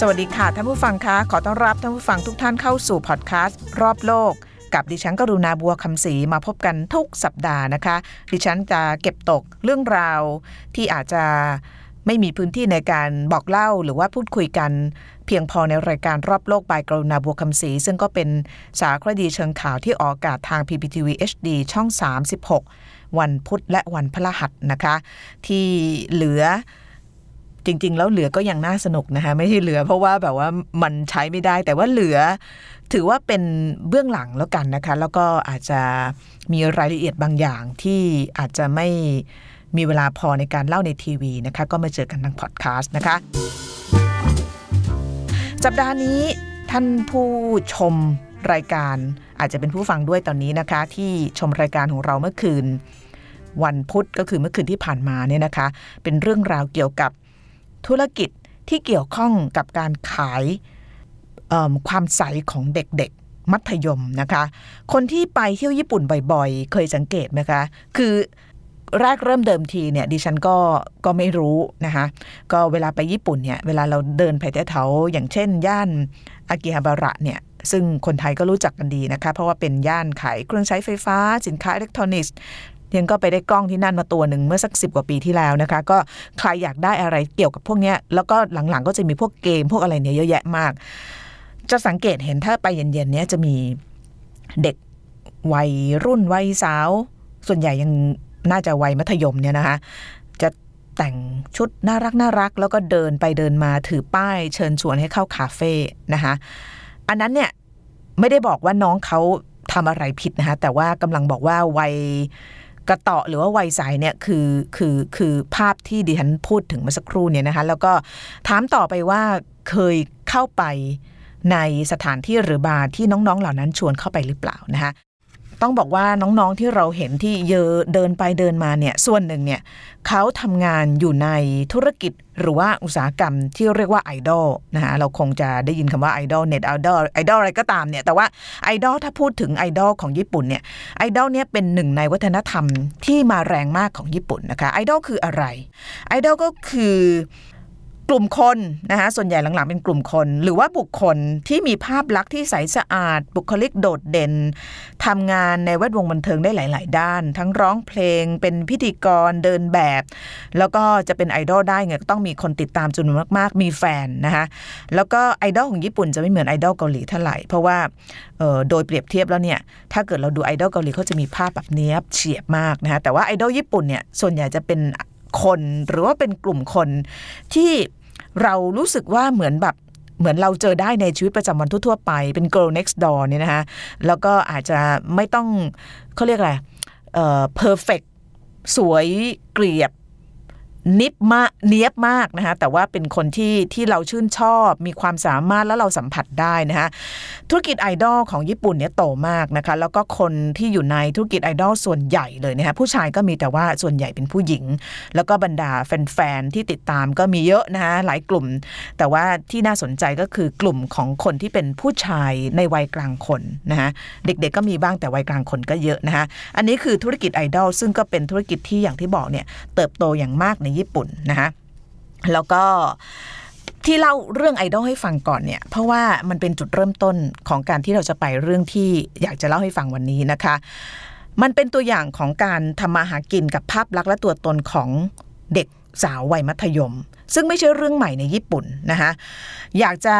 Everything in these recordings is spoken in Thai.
สวัสดีค่ะท่านผู้ฟังคะขอต้อนรับท่านผู้ฟังทุกท่านเข้าสู่พอดแคสต์รอบโลก กับดิฉันกรุณาบัวคำศรีมาพบกันทุกสัปดาห์นะคะ ดิฉันจะเก็บตกเรื่องราวที่อาจจะไม่มีพื้นที่ในการบอกเล่าหรือว่าพูดคุยกัน เพียงพอในรายการรอบโลกบายกรุณาบัวคำศรีซึ่งก็เป็นสารคดีเชิงข่าวที่ออกอากาศทาง PPTV HD ช่อง 36 วันพุธและวันพฤหัสนะคะ ที่เหลือ จริง ๆ แล้วเหลือก็ยังน่าสนุกนะคะ ไม่ใช่เหลือเพราะว่าแบบว่ามันใช้ไม่ได้ แต่ว่าเหลือ ถือว่าเป็นเบื้องหลังแล้วกันนะคะ แล้วก็อาจจะมีรายละเอียดบางอย่างที่อาจจะไม่มีเวลาพอในการเล่าในทีวีนะคะ ก็มาเจอกันทางพอดแคสต์นะคะสัปดาห์นี้ท่านผู้ชมรายการอาจจะเป็นผู้ฟังด้วยตอนนี้นะคะ ที่ชมรายการของเราเมื่อคืน วันพุธก็คือเมื่อคืนที่ผ่านมาเนี่ยนะคะ เป็นเรื่องราวเกี่ยวกับ ธุรกิจที่เกี่ยวข้องกับการขายความใสของเด็กๆ มัธยมนะคะ คนที่ไปเที่ยวญี่ปุ่นบ่อยๆ เคยสังเกตไหมคะ คือแรกเริ่มเดิมทีเนี่ยดิฉันก็ก็ไม่รู้นะคะ ก็เวลาไปญี่ปุ่นเนี่ยเวลาเราเดินไปแถวๆอย่างเช่น ย่านอากิฮาบาระเนี่ยซึ่งคนไทยก็รู้จักกันดีนะคะ เพราะว่าเป็นย่านขายเครื่องใช้ไฟฟ้าสินค้าอิเล็กทรอนิกส์ ยังก็ไปได้กล้องที่นั่นมาตัวหนึ่งเมื่อสักสิบกว่าปีที่แล้วนะคะ ก็ใครอยากได้อะไรเกี่ยวกับพวกเนี้ยแล้วก็หลังๆก็จะมีพวกเกมพวกอะไรเนี่ยเยอะแยะมาก จะสังเกตเห็นถ้าไปเย็นๆเนี้ยจะมีเด็กวัยรุ่นวัยสาว ส่วนใหญ่ยังน่าจะวัยมัธยมเนี่ยนะคะจะแต่งชุดน่ารักน่ารักแล้วก็เดินไปเดินมาถือป้ายเชิญชวนให้เข้าคาเฟ่นะคะอันนั้นเนี่ยไม่ได้บอกว่าน้องเขาทำอะไรผิดนะคะแต่ว่ากำลังบอกว่าวัย กระเตาะหรือว่าวัยใสเนี่ยคือคือคือภาพที่ดิฉันพูดถึงเมื่อสักครู่เนี่ยนะคะแล้วก็ถามต่อไปว่าเคยเข้าไปในสถานที่หรือบาร์ที่น้องๆเหล่านั้นชวนเข้าไปหรือเปล่านะคะ ต้องบอกว่าน้องๆที่เราเห็นที่เยอะเดินไปเดินมาเนี่ยส่วนหนึ่งเนี่ยเขาทำงานอยู่ในธุรกิจหรือว่าอุตสาหกรรมที่เรียกว่าไอดอลนะคะเราคงจะได้ยินคำว่าไอดอลเน็ตไอดอลไอดอลอะไรก็ตามเนี่ยแต่ว่าไอดอลถ้าพูดถึงไอดอลของญี่ปุ่นเนี่ยไอดอลเนี่ยเป็นหนึ่งในวัฒนธรรมที่มาแรงมากของญี่ปุ่นนะคะไอดอลคืออะไรไอดอลก็คือ กลุ่มคนนะคะส่วนใหญ่หลังๆเป็นกลุ่มคน หรือว่าบุคคลที่มีภาพลักษณ์ที่ใสสะอาด บุคลิกโดดเด่นทำงานในแวดวงบันเทิงได้หลาย ๆ ด้าน ทั้งร้องเพลงเป็นพิธีกรเดินแบบ แล้วก็จะเป็นไอดอลได้เนี่ยก็ต้องมีคนติดตามจำนวนมาก ๆ มีแฟนนะคะแล้วก็ไอดอลของญี่ปุ่นจะไม่เหมือนไอดอลเกาหลีเท่าไหร่เพราะว่าออโดยเปรียบเทียบแล้วเนี่ยถ้าเกิดเราดูไอดอลเกาหลีเขาจะมีภาพแบบเนี้ยบเฉียบมากนะคะแต่ว่าไอดอลญี่ปุ่นเนี่ยส่วนใหญ่จะเป็นคนหรือว่าเป็นกลุ่มคนที่ เรารู้สึกว่าเหมือนแบบเหมือนเราเจอได้ในชีวิตประจำวันทั่ว ๆ ไปเป็น girl next door เนี่ยนะคะแล้วก็อาจจะไม่ต้องเขาเรียกอะไรเอ่อ perfect สวยเกลียบ นิบมาเนียบมากนะคะแต่ว่าเป็นคนที่ที่เราชื่นชอบมีความสามารถแล้วเราสัมผัสได้นะคะธุรกิจไอดอลของญี่ปุ่นเนี่ยโตมากนะคะแล้วก็คนที่อยู่ในธุรกิจไอดอลส่วนใหญ่เลยนะคะผู้ชายก็มีแต่ว่าส่วนใหญ่เป็นผู้หญิง แล้วก็บรรดาแฟนๆที่ติดตามก็มีเยอะนะคะหลายกลุ่ม แต่ว่าที่น่าสนใจก็คือกลุ่มของคนที่เป็นผู้ชายในวัยกลางคนนะคะเด็กๆก็มีบ้างแต่วัยกลางคนก็เยอะนะคะอันนี้คือธุรกิจไอดอลซึ่งก็เป็นธุรกิจที่อย่างที่บอกเนี่ยเติบโตอย่างมากในญี่ปุ่นนะคะแล้วก็ที่เล่าเรื่องไอดอลให้ฟังก่อนเนี่ย เพราะว่ามันเป็นจุดเริ่มต้นของการที่เราจะไปเรื่องที่อยากจะเล่าให้ฟังวันนี้นะคะ มันเป็นตัวอย่างของการทำมาหากินกับภาพลักษณ์และตัวตนของเด็กสาววัยมัธยม ซึ่งไม่ใช่เรื่องใหม่ในญี่ปุ่นนะคะอยากจะ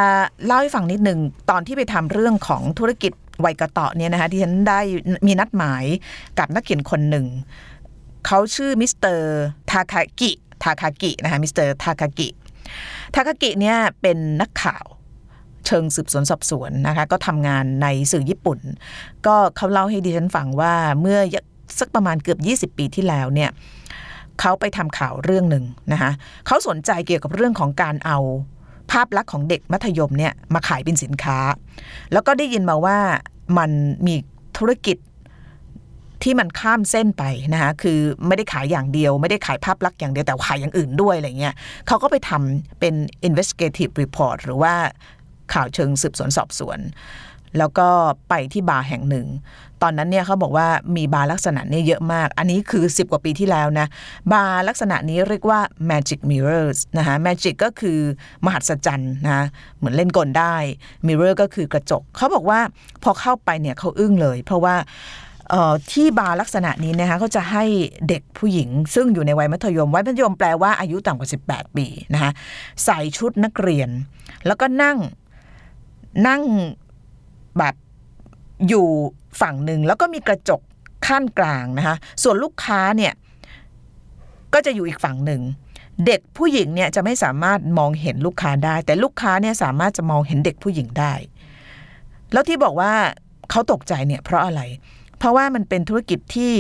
เล่าให้ฟังนิดนึง ตอนที่ไปทำเรื่องของธุรกิจวัยกระเตาะเนี่ยนะคะที่ฉันได้มีนัดหมายกับนักเขียนคนหนึ่งเขาชื่อมิสเตอร์ทาคากิ ทาคากินะคะมิสเตอร์ทาคากิทาคากิเนี่ยเป็นนักข่าวเชิงสืบสวนสอบสวนนะคะก็ทำงานในสื่อญี่ปุ่น ก็เขาเล่าให้ดิฉันฟังว่าเมื่อสักประมาณเกือบ 20 ปีที่แล้วเนี่ยเขาไปทำข่าวเรื่องหนึ่งนะคะเขาสนใจเกี่ยวกับเรื่องของการเอาภาพลักษณ์ของเด็กมัธยมเนี่ยมาขายเป็นสินค้า แล้วก็ได้ยินมาว่ามันมีธุรกิจ ที่มันข้ามเส้นไปนะคะคือไม่ได้ขายอย่างเดียว ไม่ได้ขายภาพลักษณ์อย่างเดียวแต่ขายอย่างอื่นด้วยอะไรเงี้ยเขาก็ไปทำเป็น investigative report หรือว่าข่าวเชิงสืบสวนสอบสวน แล้วก็ไปที่บาร์แห่งหนึ่ง ตอนนั้นเนี่ยเขาบอกว่ามีบาร์ลักษณะนี้เยอะมาก อันนี้คือ 10 กว่าปีที่แล้วนะ บาร์ลักษณะนี้เรียกว่า magic mirrors นะคะ magic ก็คือมหัศจรรย์นะเหมือนเล่นกลได้ mirror ก็คือกระจก เขาบอกว่าพอเข้าไปเนี่ยเขาอึ้งเลย เพราะว่า ที่บาร์ลักษณะนี้นะคะก็จะให้เด็กผู้หญิง ซึ่งอยู่ในวัยมัธยมวัยมัธยมแปลว่าอายุต่ำกว่า 18 ปีนะคะใส่ชุดนักเรียน แล้วก็นั่งนั่งแบบอยู่ฝั่งหนึ่งแล้วก็มีกระจกขั้นกลางนะคะส่วนลูกค้าเนี่ยก็จะอยู่อีกฝั่งหนึ่งเด็กผู้หญิงเนี่ยจะไม่สามารถมองเห็นลูกค้าได้ แต่ลูกค้าเนี่ยสามารถจะมองเห็นเด็กผู้หญิงได้ แล้วที่บอกว่าเขาตกใจเนี่ยเพราะอะไร เพราะว่ามันเป็นธุรกิจที่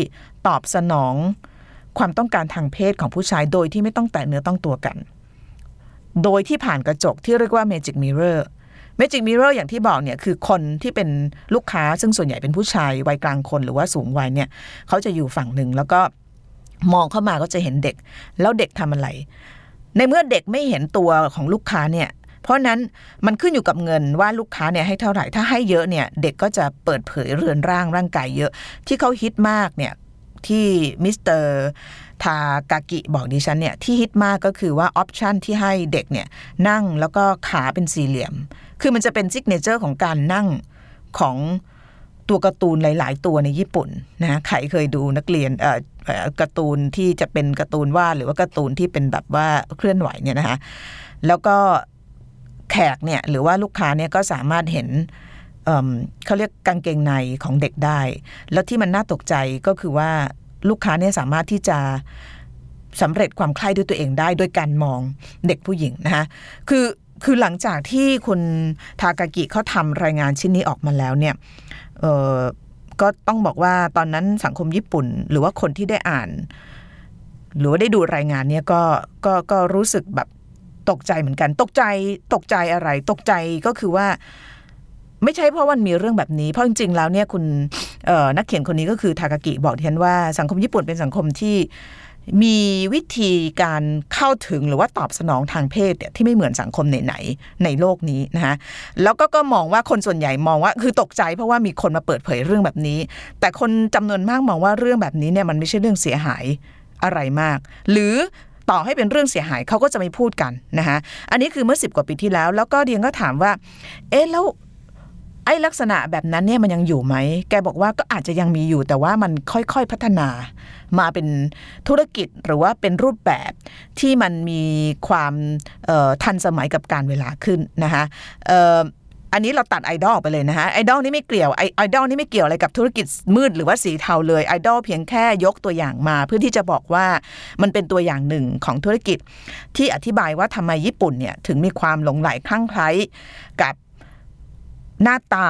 ตอบสนองความต้องการทางเพศของผู้ชายโดยที่ไม่ต้องแตะเนื้อต้องตัวกัน โดยที่ผ่านกระจกที่เรียกว่า Magic Mirror Magic Mirror อย่างที่บอกเนี่ยคือคนที่เป็นลูกค้าซึ่งส่วนใหญ่เป็นผู้ชายวัยกลางคนหรือว่าสูงวัยเนี่ยเขาจะอยู่ฝั่งหนึ่งแล้วก็มองเข้ามาก็จะเห็นเด็ก แล้วเด็กทำอะไร ในเมื่อเด็กไม่เห็นตัวของลูกค้าเนี่ย เพราะนั้นมันขึ้นอยู่กับเงินว่าลูกค้าเนี่ยให้เท่าไหร่ถ้าให้เยอะเนี่ยเด็กก็จะเปิดเผยเรือนร่างร่างกายเยอะ ที่เขาฮิตมากเนี่ยที่มิสเตอร์ทากากิบอกดิฉันเนี่ยที่ฮิตมากก็คือว่า option ที่ให้เด็กเนี่ยนั่งแล้วก็ขาเป็นสี่เหลี่ยม คือมันจะเป็น signature ของการนั่งของตัวการ์ตูนหลาย ๆ ตัวในญี่ปุ่นนะใครเคยดูนักเรียนเอ่อการ์ตูนที่จะเป็นการ์ตูนวาดหรือว่าการ์ตูนที่เป็นแบบว่าเคลื่อนไหวเนี่ยนะคะแล้วก็ แขกเนี่ยหรือว่าลูกค้าเนี่ยก็สามารถเห็นเขาเรียกกางเกงในของเด็กได้ แล้วที่มันน่าตกใจก็คือว่าลูกค้าเนี่ยสามารถที่จะสำเร็จความใคร่ด้วยตัวเองได้ด้วยการมองเด็กผู้หญิงนะคะคือคือหลังจากที่คุณทากากิเขาทำรายงานชิ้นนี้ออกมาแล้วเนี่ยก็ต้องบอกว่าตอนนั้นสังคมญี่ปุ่น หรือว่าคนที่ได้อ่าน หรือว่าได้ดูรายงานเนี่ยก็ก็ก็รู้สึกแบบ ตกใจเหมือนกัน ตกใจตกใจอะไร ตกใจก็คือว่า ไม่ใช่เพราะวันมีเรื่องแบบนี้ เพราะจริงๆแล้วเนี่ยคุณนักเขียนคนนี้ก็คือทากากิบอกที่ฉันว่าสังคมญี่ปุ่นเป็นสังคมที่มีวิธีการเข้าถึงหรือว่าตอบสนองทางเพศที่ไม่เหมือนสังคมไหนๆในโลกนี้นะคะแล้วก็ก็มองว่าคนส่วนใหญ่มองว่าคือตกใจเพราะว่ามีคนมาเปิดเผยเรื่องแบบนี้ แต่คนจำนวนมากมองว่าเรื่องแบบนี้เนี่ยมันไม่ใช่เรื่องเสียหายอะไรมาก หรือ ต่อให้เป็นเรื่องเสียหายเขาก็จะไม่พูดกันนะคะอันนี้คือเมื่อสิบกว่าปีที่แล้ว แล้วก็เดียงก็ถามว่า เอ๊ะแล้วไอ้ลักษณะแบบนั้นเนี่ยมันยังอยู่ไหม แกบอกว่าก็อาจจะยังมีอยู่แต่ว่ามันค่อยๆพัฒนามาเป็นธุรกิจหรือว่าเป็นรูปแบบที่มันมีความทันสมัยกับการเวลาขึ้นนะคะ อันนี้เราตัดไอดอลไปเลยนะคะไอดอลนี่ไม่เกี่ยวไอดอลนี่ไม่เกี่ยวอะไรกับธุรกิจมืดหรือว่าสีเทาเลยไอดอลเพียงแค่ยกตัวอย่างมา เพื่อที่จะบอกว่ามันเป็นตัวอย่างหนึ่งของธุรกิจ ที่อธิบายว่าทำไมญี่ปุ่นเนี่ยถึงมีความหลงไหลคลั่งไคล้กับหน้าตา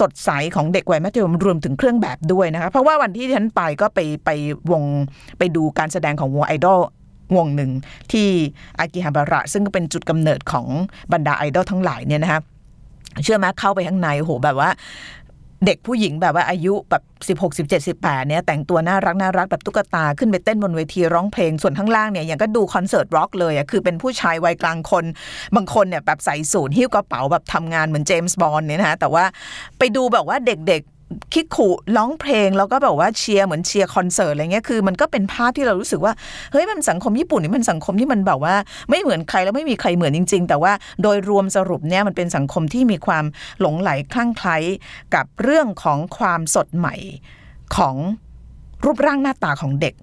สดใสของเด็กวัยมัธยมรวมถึงเครื่องแบบด้วยนะคะเพราะว่าวันที่ฉันไปก็ไปไปวงไปดูการแสดงของวงไอดอลวงหนึ่งที่อากิฮาบาระ ซึ่งก็เป็นจุดกำเนิดของบรรดาไอดอลทั้งหลายเนี่ยนะคะ เชื่อไหมเข้าไปข้างในโหแบบว่าเด็กผู้หญิงแบบว่าอายุแบบ16 17 18เนี่ยแต่งตัวน่ารักน่ารักแบบตุ๊กตาขึ้นไปเต้นบนเวทีร้องเพลงส่วนข้างล่างเนี่ยยังกะดูคอนเสิร์ตร็อกเลยอะคือเป็นผู้ชายวัยกลางคน บางคนเนี่ยแบบใส่สูทหิ้วกระเป๋าแบบทำงานเหมือนเจมส์บอนด์เนี่ยนะฮะแต่ว่าไปดูแบบว่าเด็ก คิกขุร้องเพลงแล้วก็แบบว่าเชียร์เหมือนเชียร์คอนเสิร์ตอะไรเงี้ยคือ มันก็เป็นภาพที่เรารู้สึกว่าเฮ้ยมันสังคมญี่ปุ่นนี่มันสังคมที่มันแบบว่าไม่เหมือนใครแล้วไม่มีใครเหมือนจริง ๆ แต่ว่าโดยรวมสรุปเนี่ยมันเป็นสังคมที่มีความหลงไหลคลั่งไคล้กับเรื่องของความสดใหม่ของรูปร่างหน้าตาของเด็ก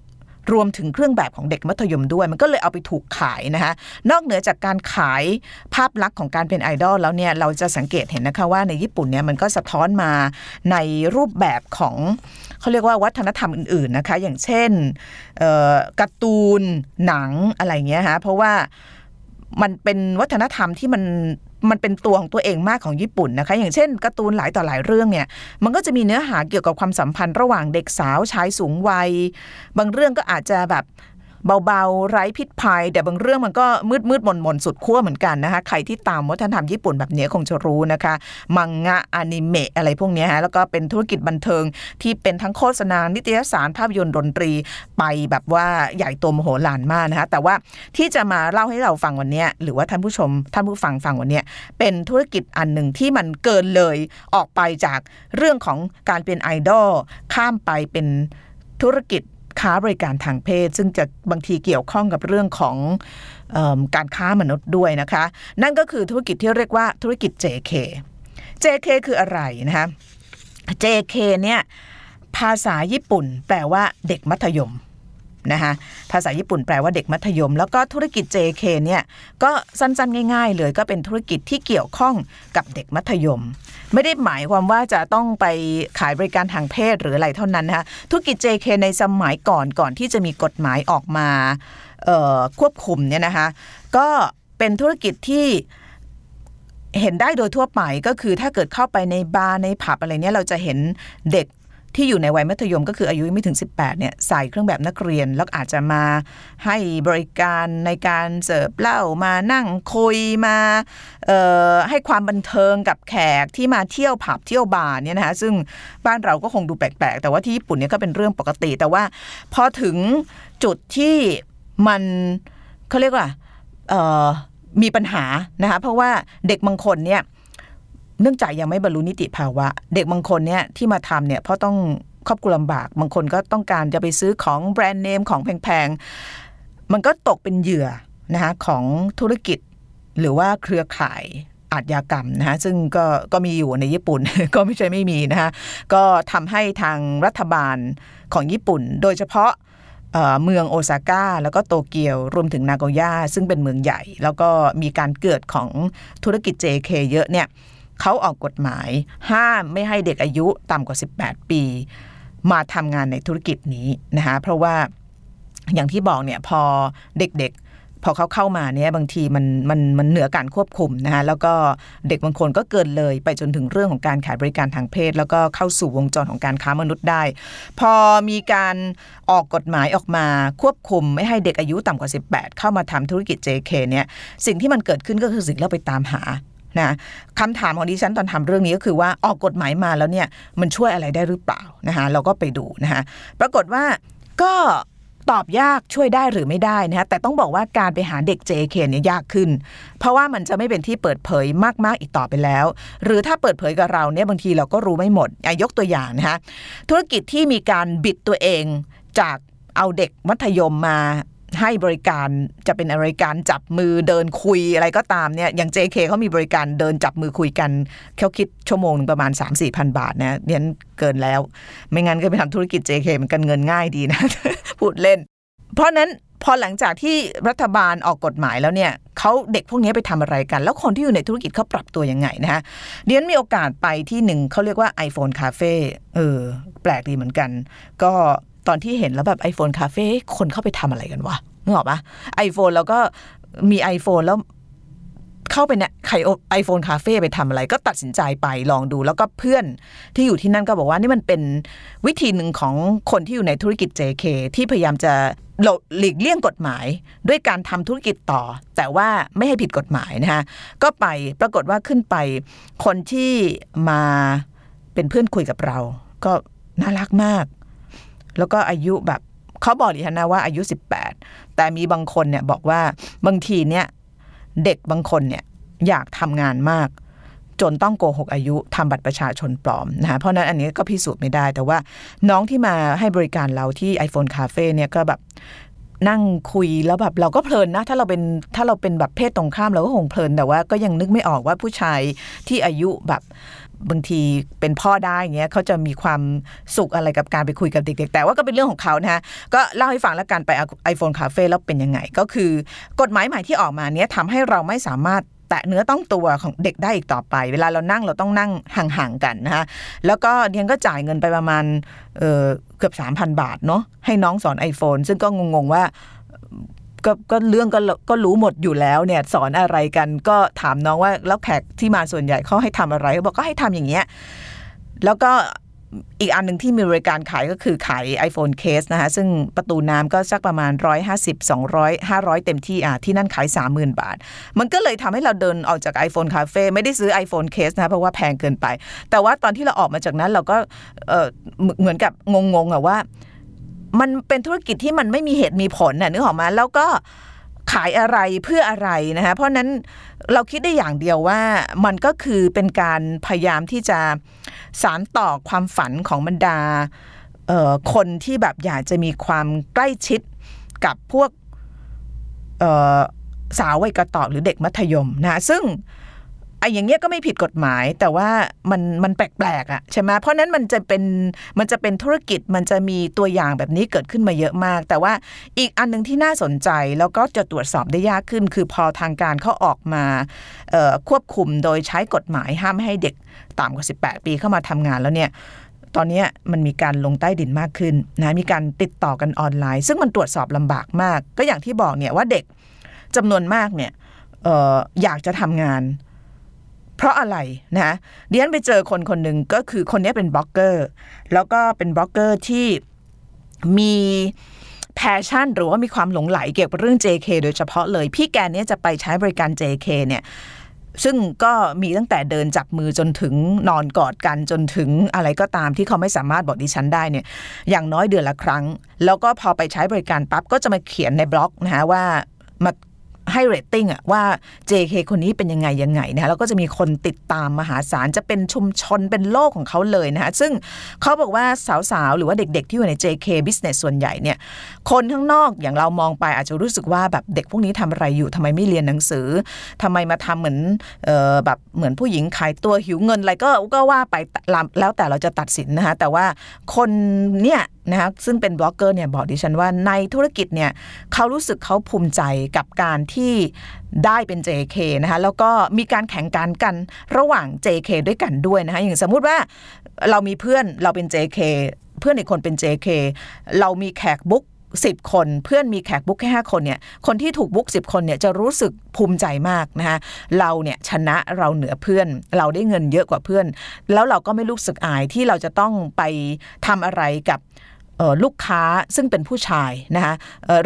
รวมถึงเครื่องแบบของเด็กมัธยมด้วย มันก็เลยเอาไปถูกขายนะคะนอกเหนือจากการขายภาพลักษณ์ของการเป็นไอดอลแล้วเนี่ยเราจะสังเกตเห็นนะคะว่าในญี่ปุ่นเนี่ยมันก็สะท้อนมาในรูปแบบของเขาเรียกว่าวัฒนธรรมอื่นๆนะคะ อย่างเช่นการ์ตูนหนังอะไรเงี้ยฮะเพราะว่ามันเป็นวัฒนธรรมที่มัน มันเป็นตัวของตัวเองมากของญี่ปุ่นนะคะ อย่างเช่นการ์ตูนหลายต่อหลายเรื่องเนี่ย มันก็จะมีเนื้อหาเกี่ยวกับความสัมพันธ์ระหว่างเด็กสาวชายสูงวัย บางเรื่องก็อาจจะแบบ เบาๆ ไร้พิษภัย แต่บางเรื่องมันก็มืดมืดมนมนสุดขั้วเหมือนกันนะคะ ใครที่ตามวัฒนธรรมญี่ปุ่นแบบนี้คงจะรู้นะคะ มังงะอนิเมะอะไรพวกนี้ฮะแล้วก็เป็นธุรกิจบันเทิงที่เป็นทั้งโฆษณา นิตยสารภาพยนตร์ดนตรีไปแบบว่าใหญ่โตมโหฬารมากนะคะแต่ว่าที่จะมาเล่าให้เราฟังวันนี้หรือว่าท่านผู้ชมท่านผู้ฟังฟังวันนี้เป็นธุรกิจอันหนึ่งที่มันเกินเลยออกไปจากเรื่องของการเป็นไอดอลข้ามไปเป็นธุรกิจ ค้าบริการทางเพศ ซึ่งจะบางทีเกี่ยวข้องกับเรื่องของออการค้ามนุษย์ด้วยนะคะ นั่นก็คือธุรกิจที่เรียกว่าธุรกิจ JK JK คืออะไรนะคะ JK เนี่ยภาษาญี่ปุ่นแปลว่าเด็กมัธยม นะคะภาษาญี่ปุ่นแปลว่าเด็กมัธยม แล้วก็ธุรกิจ JK เนี่ยก็สั้นๆ ง่าย ๆ เลยก็เป็นธุรกิจที่เกี่ยวข้องกับเด็กมัธยม ไม่ได้หมายความว่าจะต้องไปขายบริการทางเพศหรืออะไรเท่านั้นนะคะธุรกิจ JK ในสมัยก่อนก่อนที่จะมีกฎหมายออกมาควบคุมเนี่ยนะคะก็เป็นธุรกิจที่เห็นได้โดยทั่วไปก็คือถ้าเกิดเข้าไปในบาร์ในผับอะไรเนี้ยเราจะเห็นเด็ก ที่อยู่ในวัยมัธยมก็คืออายุไม่ถึง 18เนี่ยใส่เครื่องแบบนักเรียนแล้วอาจจะมาให้บริการในการเสิร์ฟเหล้ามานั่งคุยมาให้ความบันเทิงกับแขกที่มาเที่ยวผับเที่ยวบาร์เนี่ยนะคะซึ่งบ้านเราก็คงดูแปลกๆ แต่ว่าที่ญี่ปุ่นเนี่ยก็เป็นเรื่องปกติ แต่ว่าพอถึงจุดที่มันเขาเรียกว่ามีปัญหานะคะเพราะว่าเด็กบางคนเนี่ย เนื่องจากยังไม่บรรลุนิติภาวะ เด็กบางคนเนี่ยที่มาทำเนี่ยเพราะต้องครอบครัวลำบาก บางคนก็ต้องการจะไปซื้อของแบรนด์เนมของแพงๆ มันก็ตกเป็นเหยื่อนะคะของธุรกิจหรือว่าเครือข่ายอาชญากรรมนะคะซึ่งก็ก็มีอยู่ในญี่ปุ่น ก็ไม่ใช่ไม่มีนะคะก็ทำให้ทางรัฐบาลของญี่ปุ่น โดยเฉพาะเมืองโอซาก้าแล้วก็โตเกียว รวมถึงนาโกย่าซึ่งเป็นเมืองใหญ่ แล้วก็มีการเกิดของธุรกิจ JK เยอะเนี่ย เขาออกกฎหมาย ห้ามไม่ให้เด็กอายุต่ำกว่า 18 ปี มาทำงานในธุรกิจนี้นะคะเพราะว่าอย่างที่บอกเนี่ยพอเด็กๆ พอเขาเข้ามาเนี่ยบางทีมันมันมันเหนือการควบคุมนะคะแล้วก็เด็กบางคนก็เกินเลยไปจนถึงเรื่องของการขายบริการทางเพศ แล้วก็เข้าสู่วงจรของการค้ามนุษย์ได้ พอมีการออกกฎหมายออกมาควบคุม ไม่ให้เด็กอายุต่ำกว่า 18 เข้ามาทำธุรกิจ JK เนี่ยสิ่งที่มันเกิดขึ้นก็คือสิ่งเราไปตามหา นะคำถามของดิฉันตอนทำเรื่องนี้ก็คือว่าออกกฎหมายมาแล้วเนี่ยมันช่วยอะไรได้หรือเปล่านะคะเราก็ไปดูนะคะปรากฏว่าก็ตอบยากช่วยได้หรือไม่ได้นะคะแต่ต้องบอกว่าการไปหาเด็ก JK เนี่ยยากขึ้น เพราะว่ามันจะไม่เป็นที่เปิดเผยมากๆอีกต่อไปแล้ว หรือถ้าเปิดเผยกับเราเนี่ยบางทีเราก็รู้ไม่หมดยกตัวอย่างนะคะธุรกิจที่มีการบิดตัวเองจากเอาเด็กมัธยมมา ให้บริการจะเป็นบริการจับมือเดินคุยอะไรก็ตามเนี่ยอย่าง JK เขามีบริการเดินจับมือคุยกันเขาคิดชั่วโมงประมาณ 3 4 0 0 0บาทนะเนี่ยเกินแล้ว ไม่งั้นก็ไปทำธุรกิจ JK มันกันเงินง่ายดีนะพูดเล่น เพราะนั้นพอหลังจากที่รัฐบาลออกกฎหมายแล้วเนี่ยเขาเด็กพวกนี้ไปทำอะไรกัน แล้วคนที่อยู่ในธุรกิจเขาปรับตัวยังไงนะฮะเดียนมีโอกาสไปที่หนึ่งเขาเรียกว่า iPhone Cafe เออ แปลกดีเหมือนกัน ก็ ตอนที่เห็นแล้วแบบ iPhone Cafe คนเข้าไปทำอะไรกันวะนึกออกปะไอโฟนแล้วก็มี iPhone แล้วเข้าไปเนี่ยใครไอโฟนคาเฟ่ไปทำอะไร ก็ตัดสินใจไปลองดูแล้วก็เพื่อนที่อยู่ที่นั่นก็บอกว่านี่มันเป็นวิธีหนึ่งของคนที่อยู่ในธุรกิจ JK ที่พยายามจะหลีกเลี่ยงกฎหมาย ด้วยการทำธุรกิจต่อ แต่ว่าไม่ให้ผิดกฎหมายนะคะก็ไปปรากฏว่าขึ้นไป คนที่มาเป็นเพื่อนคุยกับเรา ก็น่ารักมาก แล้วก็อายุแบบเขาบอกดิฉันนะว่าอายุ 18 แต่มีบางคนเนี่ยบอกว่าบางทีเนี่ยเด็กบางคนเนี่ยอยากทำงานมาก จนต้องโกหกอายุทำบัตรประชาชนปลอมนะะเพราะนั้นอันนี้ก็พิสูจน์ไม่ได้แต่ว่าน้องที่มาให้บริการเราที่ iPhone Cafe เนี่ยก็แบบ นั่งคุยแล้วแบบเราก็เพลินนะ ถ้าเราเป็นถ้าเราเป็นแบบเพศตรงข้ามเราก็คงเพลินแต่ว่าก็ยังนึกไม่ออกว่าผู้ชายที่อายุแบบบางทีเป็นพ่อได้เงี้ยเขาจะมีความสุขอะไรกับการไปคุยกับเด็กๆ แต่ว่าก็เป็นเรื่องของเขานะฮะก็เล่าให้ฟังแล้วกันไป iPhone Cafe แล้วเป็นยังไง ก็คือกฎหมายใหม่ที่ออกมาเนี้ยทำให้เราไม่สามารถ แตะเนื้อต้องตัวของเด็กได้อีกต่อไป เวลาเรานั่งเราต้องนั่งห่างๆกันนะคะแล้วก็เดียนก็จ่ายเงินไปประมาณเเกือบ 3,000 บาทเนาะให้น้องสอน iPhone ซึ่งก็งงๆว่าก็ก็เรื่องก็ก็รู้หมดอยู่แล้วเนี่ยสอนอะไรกันก็ถามน้องว่าแล้วแขกที่มาส่วนใหญ่เขาให้ทำอะไรเขาบอกก็ให้ทำอย่างเงี้ยแล้วก็ อีกอันหนึ่งที่มีบริการขายก็คือขาย iPhone case นะคะซึ่งประตูน้ำก็สักประมาณ 150 200 500 เต็มที่อะที่นั่นขาย 30,000 บาท มันก็เลยทำให้เราเดินออกจาก iPhone Cafe ไม่ได้ซื้อ iPhone case นะเพราะว่าแพงเกินไป แต่ว่าตอนที่เราออกมาจากนั้นเราก็เออเหมือนกับงงๆอะว่า มันเป็นธุรกิจที่มันไม่มีเหตุมีผลน่ะนึกออกมาแล้วก็ขายอะไรเพื่ออะไรนะคะเพราะนั้นเราคิดได้อย่างเดียวว่ามันก็คือเป็นการพยายามที่จะ สารต่อความฝันของบรรดาคนที่แบบอยากจะมีความใกล้ชิดกับพวกสาววัยกระตอกหรือเด็กมัธยมนะซึ่ง ไอ้อย่างเงี้ยก็ไม่ผิดกฎหมาย แต่ว่ามันมันแปลกๆอะใช่ไหมเพราะนั้นมันจะเป็นมันจะเป็นธุรกิจมันจะมีตัวอย่างแบบนี้เกิดขึ้นมาเยอะมาก แต่ว่าอีกอันหนึ่งที่น่าสนใจแล้วก็จะตรวจสอบได้ยากขึ้น คือพอทางการเขาออกมาควบคุมโดยใช้กฎหมายห้ามให้เด็กต่ำกว่า 18 ปีเข้ามาทำงานแล้วเนี่ยตอนนี้มันมีการลงใต้ดินมากขึ้นนะมีการติดต่อกันออนไลน์ ซึ่งมันตรวจสอบลำบากมาก ก็อย่างที่บอกเนี่ยว่าเด็กจำนวนมากเนี่ยอออยากจะทำงาน เพราะอะไรนะ ดิฉันไปเจอคนคนหนึ่งก็คือคนนี้เป็นบล็อกเกอร์ แล้วก็เป็นบล็อกเกอร์ที่มี passion หรือว่ามีความหลงใหลเกี่ยวกับเรื่อง JK โดยเฉพาะเลย พี่แกเนี่ยจะไปใช้บริการ JK เนี่ยซึ่งก็มีตั้งแต่เดินจับมือจนถึงนอนกอดกันจนถึงอะไรก็ตามที่เขาไม่สามารถบอกดิฉันได้เนี่ยอย่างน้อยเดือนละครั้ง แล้วก็พอไปใช้บริการปั๊บก็จะมาเขียนในบล็อกนะฮะว่ามา ให้เรตติ้งอะว่า JK คนนี้เป็นยังไงยังไงนะแล้วก็จะมีคนติดตามมหาศาลจะเป็นชุมชนเป็นโลกของเขาเลยนะคะซึ่งเขาบอกว่าสาวๆ หรือว่าเด็กๆ ที่อยู่ใน JK Business ส่วนใหญ่เนี่ยคนข้างนอกอย่างเรามองไปอาจจะรู้สึกว่าแบบเด็กพวกนี้ทำอะไรอยู่ทำไมไม่เรียนหนังสือทำไมมาทำเหมือนเออแบบเหมือนผู้หญิงขายตัวหิวเงินอะไรก็ก็ว่าไปแล้วแต่เราจะตัดสินนะคะแต่ว่าคนเนี่ย นะคะซึ่งเป็นบล็อกเกอร์เนี่ยบอกดิฉันว่าในธุรกิจเนี่ยเขารู้สึกเขาภูมิใจกับการที่ได้เป็น JK นะคะแล้วก็มีการแข่งกันกันระหว่าง JK ด้วยกันด้วยนะคะอย่างสมมุติว่าเรามีเพื่อนเราเป็น JK เพื่อนอีกคนเป็น JK เรามีแขกบุ๊กสิบคนเพื่อนมีแขกบุ๊กแค่ห้าคนเนี่ยคนที่ถูกบุ๊กสิบคนเนี่ยจะรู้สึกภูมิใจมากนะคะเราเนี่ยชนะเราเหนือเพื่อน เราได้เงินเยอะกว่าเพื่อน แล้วเราก็ไม่รู้สึกอายที่เราจะต้องไปทำอะไรกับ ลูกค้าซึ่งเป็นผู้ชายนะคะ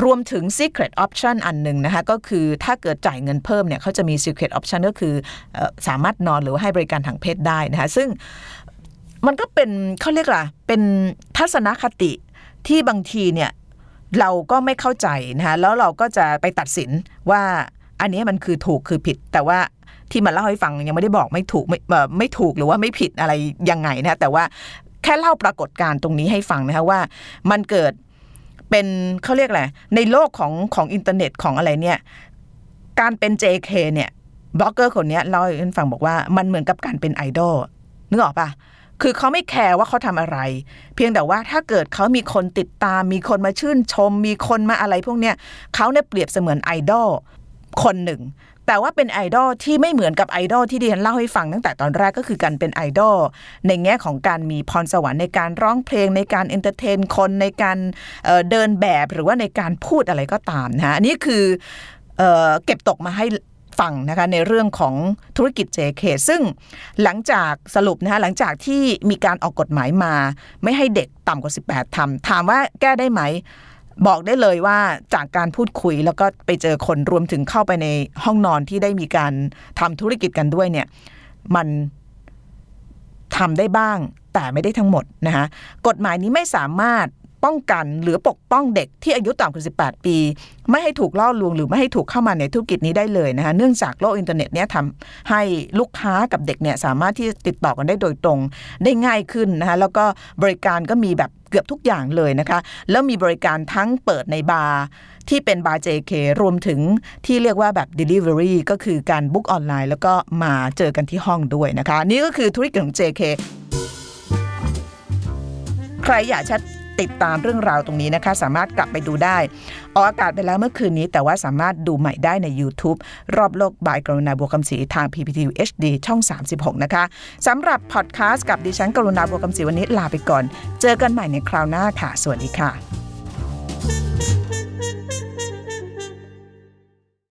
รวมถึง secret option อันหนึ่งนะคะก็คือถ้าเกิดจ่ายเงินเพิ่มเนี่ยเขาจะมี secret option ก็คือสามารถนอนหรือให้บริการทางเพศได้นะคะซึ่งมันก็เป็นเขาเรียกล่ะเป็นทัศนคติที่บางทีเนี่ยเราก็ไม่เข้าใจนะคะแล้วเราก็จะไปตัดสินว่าอันนี้มันคือถูกคือผิด แต่ว่าที่มาเล่าให้ฟังยังไม่ได้บอกไม่ถูกไม่ไม่ถูกหรือว่าไม่ผิดอะไรยังไงนะแต่ว่า แค่เล่าปรากฏการณ์ตรงนี้ให้ฟังนะคะว่า มันเกิดเป็นเขาเรียกอะไรในโลกของของอินเทอร์เน็ตของอะไรเนี่ย การเป็น JK เนี่ยบล็อกเกอร์คนนี้เล่าให้ฟังบอกว่ามันเหมือนกับการเป็นไอดอลนึกออกปะคือเขาไม่แคร์ว่าเขาทำอะไร เพียงแต่ว่าถ้าเกิดเขามีคนติดตาม มีคนมาชื่นชม มีคนมาอะไรพวกเนี้ยเขาเนี่ยเปรียบเสมือนไอดอลคนหนึ่ง แต่ว่าเป็นไอดอลที่ไม่เหมือนกับไอดอลที่ดิฉันเล่าให้ฟังตั้งแต่ตอนแรกก็คือการเป็นไอดอลในแง่ของการมีพรสวรรค์ในการร้องเพลงในการ entertain คนในการเดินแบบหรือว่าในการพูดอะไรก็ตามนะฮะอันนี้คือเอเก็บตกมาให้ฟังนะคะในเรื่องของธุรกิจ JK ซึ่งหลังจากสรุปนะคะหลังจากที่มีการออกกฎหมายมา ไม่ให้เด็กต่ำกว่า 18ทำถามว่าแก้ได้ไหม บอกได้เลยว่าจากการพูดคุยแล้วก็ไปเจอคนรวมถึงเข้าไปในห้องนอนที่ได้มีการทำธุรกิจกันด้วยเนี่ย มันทำได้บ้างแต่ไม่ได้ทั้งหมดนะคะกฎหมายนี้ไม่สามารถ ป้องกันหรือปกป้องเด็กที่อายุต่ำกว่า 18 ปี ไม่ให้ถูกล่อลวงหรือไม่ให้ถูกเข้ามาในธุรกิจนี้ได้เลยนะคะเนื่องจากโลกอินเทอร์เน็ตเนี่ยทำให้ลูกค้ากับเด็กเนี่ยสามารถที่ติดต่อกันได้โดยตรงได้ง่ายขึ้นนะคะแล้วก็บริการก็มีแบบเกือบทุกอย่างเลยนะคะ แล้วมีบริการทั้งเปิดในบาร์ที่เป็นบาร์ JK รวมถึงที่เรียกว่าแบบ Delivery ก็คือการบุ๊กออนไลน์ แล้วก็มาเจอกันที่ห้องด้วยนะคะ นี่ก็คือธุรกิจของ JK ใครอยากชัด ติดตามเรื่องราวตรงนี้นะคะ สามารถกลับไปดูได้ ออกอากาศไปแล้วเมื่อคืนนี้ แต่ว่าสามารถดูใหม่ได้ใน YouTube รอบโลกบายกรุณาบัวคำศรีทาง PPTV HD ช่อง 36 นะคะสำหรับพอดแคสต์กับดิฉันกรุณาบัวคำศรีวันนี้ลาไปก่อน เจอกันใหม่ในคราวหน้าค่ะ สวัสดีค่ะ